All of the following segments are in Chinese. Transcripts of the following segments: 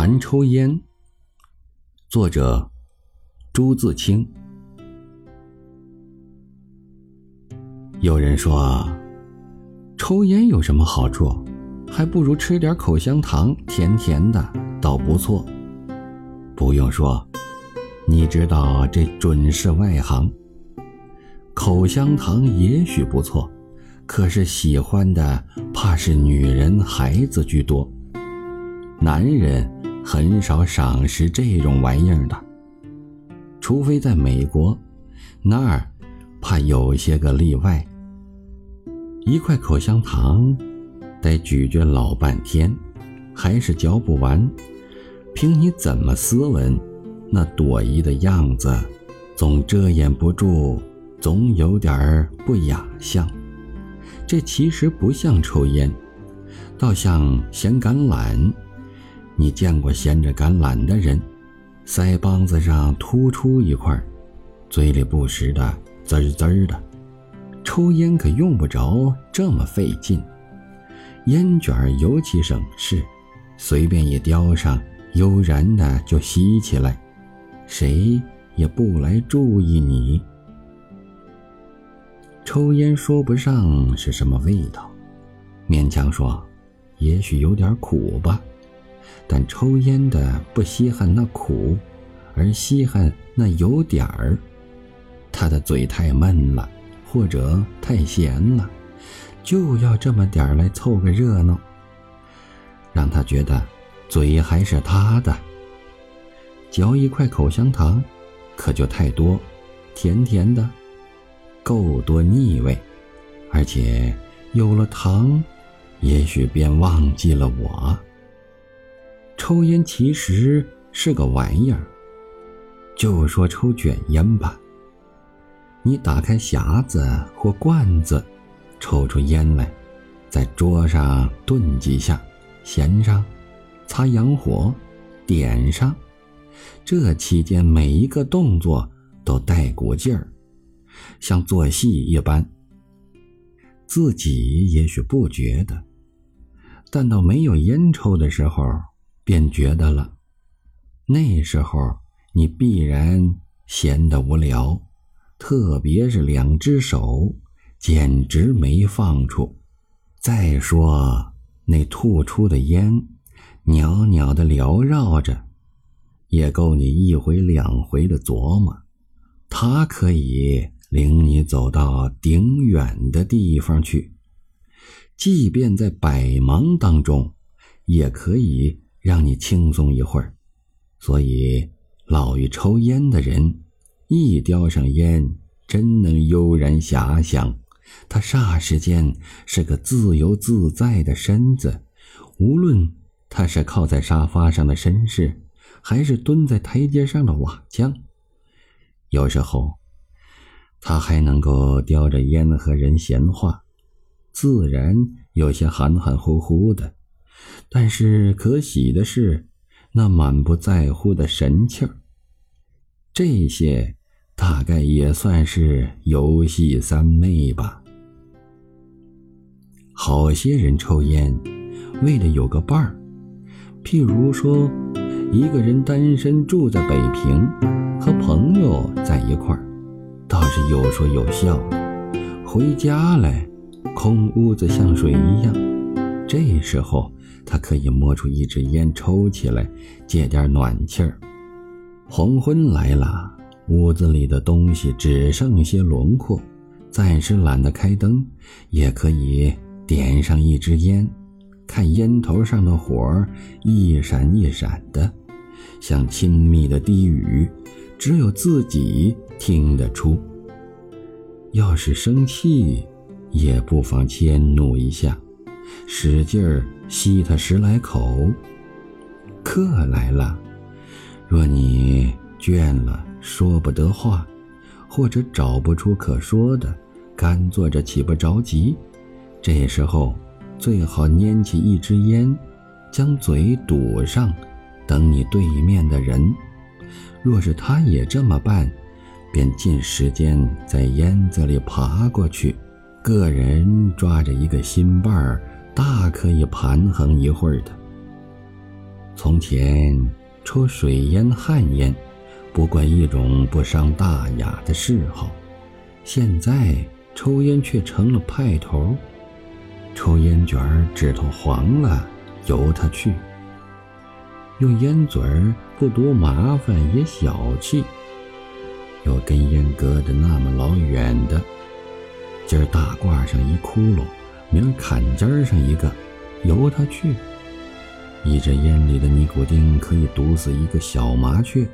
谈抽烟，作者朱自清。有人说，抽烟有什么好处？还不如吃点口香糖，甜甜的，倒不错。不用说，你知道这准是外行。口香糖也许不错，可是喜欢的怕是女人、孩子居多，男人。很少赏识这种玩意儿的，除非在美国，那儿怕有些个例外。一块口香糖得咀嚼老半天，还是嚼不完。凭你怎么斯文，那朵颐的样子，总遮掩不住，总有点儿不雅相。这其实不像抽烟，倒像咸橄榄。你见过衔着橄榄的人，腮帮子上突出一块，嘴里不时的滋滋的。抽烟可用不着这么费劲，烟卷尤其省事，随便一叼上，悠然的就吸起来，谁也不来注意你。抽烟说不上是什么味道，勉强说，也许有点苦吧。但抽烟的不稀罕那苦，而稀罕那有点儿。他的嘴太闷了，或者太咸了，就要这么点儿来凑个热闹，让他觉得嘴还是他的。嚼一块口香糖，可就太多，甜甜的，够多腻味，而且有了糖，也许便忘记了我。抽烟其实是个玩意儿，就说抽卷烟吧。你打开匣子或罐子，抽出烟来，在桌上顿几下，衔上，擦洋火，点上。这期间每一个动作都带股劲儿，像做戏一般。自己也许不觉得，但到没有烟抽的时候。便觉得了，那时候你必然闲得无聊，特别是两只手简直没放出。再说那吐出的烟，袅袅的缭绕着，也够你一回两回的琢磨。它可以领你走到顶远的地方去，即便在百忙当中，也可以。让你轻松一会儿，所以老于抽烟的人，一叼上烟，真能悠然遐想。他霎时间是个自由自在的身子，无论他是靠在沙发上的绅士，还是蹲在台阶上的瓦匠。有时候，他还能够叼着烟和人闲话，自然有些含含糊糊的。但是可喜的是，那满不在乎的神气儿。这些大概也算是游戏三昧吧。好些人抽烟，为了有个伴儿，譬如说，一个人单身住在北平，和朋友在一块儿，倒是有说有笑。回家来，空屋子像水一样。这时候。他可以摸出一支烟抽起来，借点暖气儿。黄昏来了，屋子里的东西只剩些轮廓，暂时懒得开灯，也可以点上一支烟，看烟头上的火一闪一闪的，像亲密的低语，只有自己听得出。要是生气，也不妨迁怒一下。使劲儿吸他十来口。客来了，若你倦了，说不得话，或者找不出可说的，干坐着岂不着急，这时候最好拈起一支烟，将嘴堵上，等你对面的人。若是他也这么办，便尽时间在烟子里爬过去，个人抓着一个新伴儿。大可以盘衡一会儿的。从前抽水烟、旱烟，不过一种不伤大雅的嗜好，现在抽烟却成了派头。抽烟卷儿指头黄了，由他去。用烟嘴儿不多麻烦也小气，有根烟隔得那么老远的，今儿大挂上一窟窿，明儿坎尖上一个，由他去。一支烟里的尼古丁可以毒死一个小麻雀，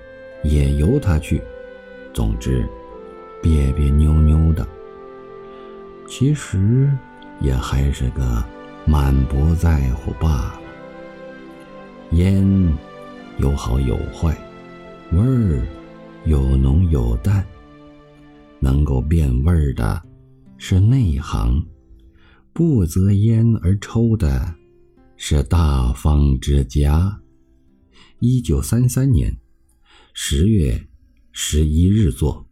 也由他去。总之，别别扭扭的，其实也还是个满不在乎罢了。烟有好有坏，味儿有浓有淡。能够变味儿的是内行，不择烟而抽的是大方之家。一九三三年十月十一日作。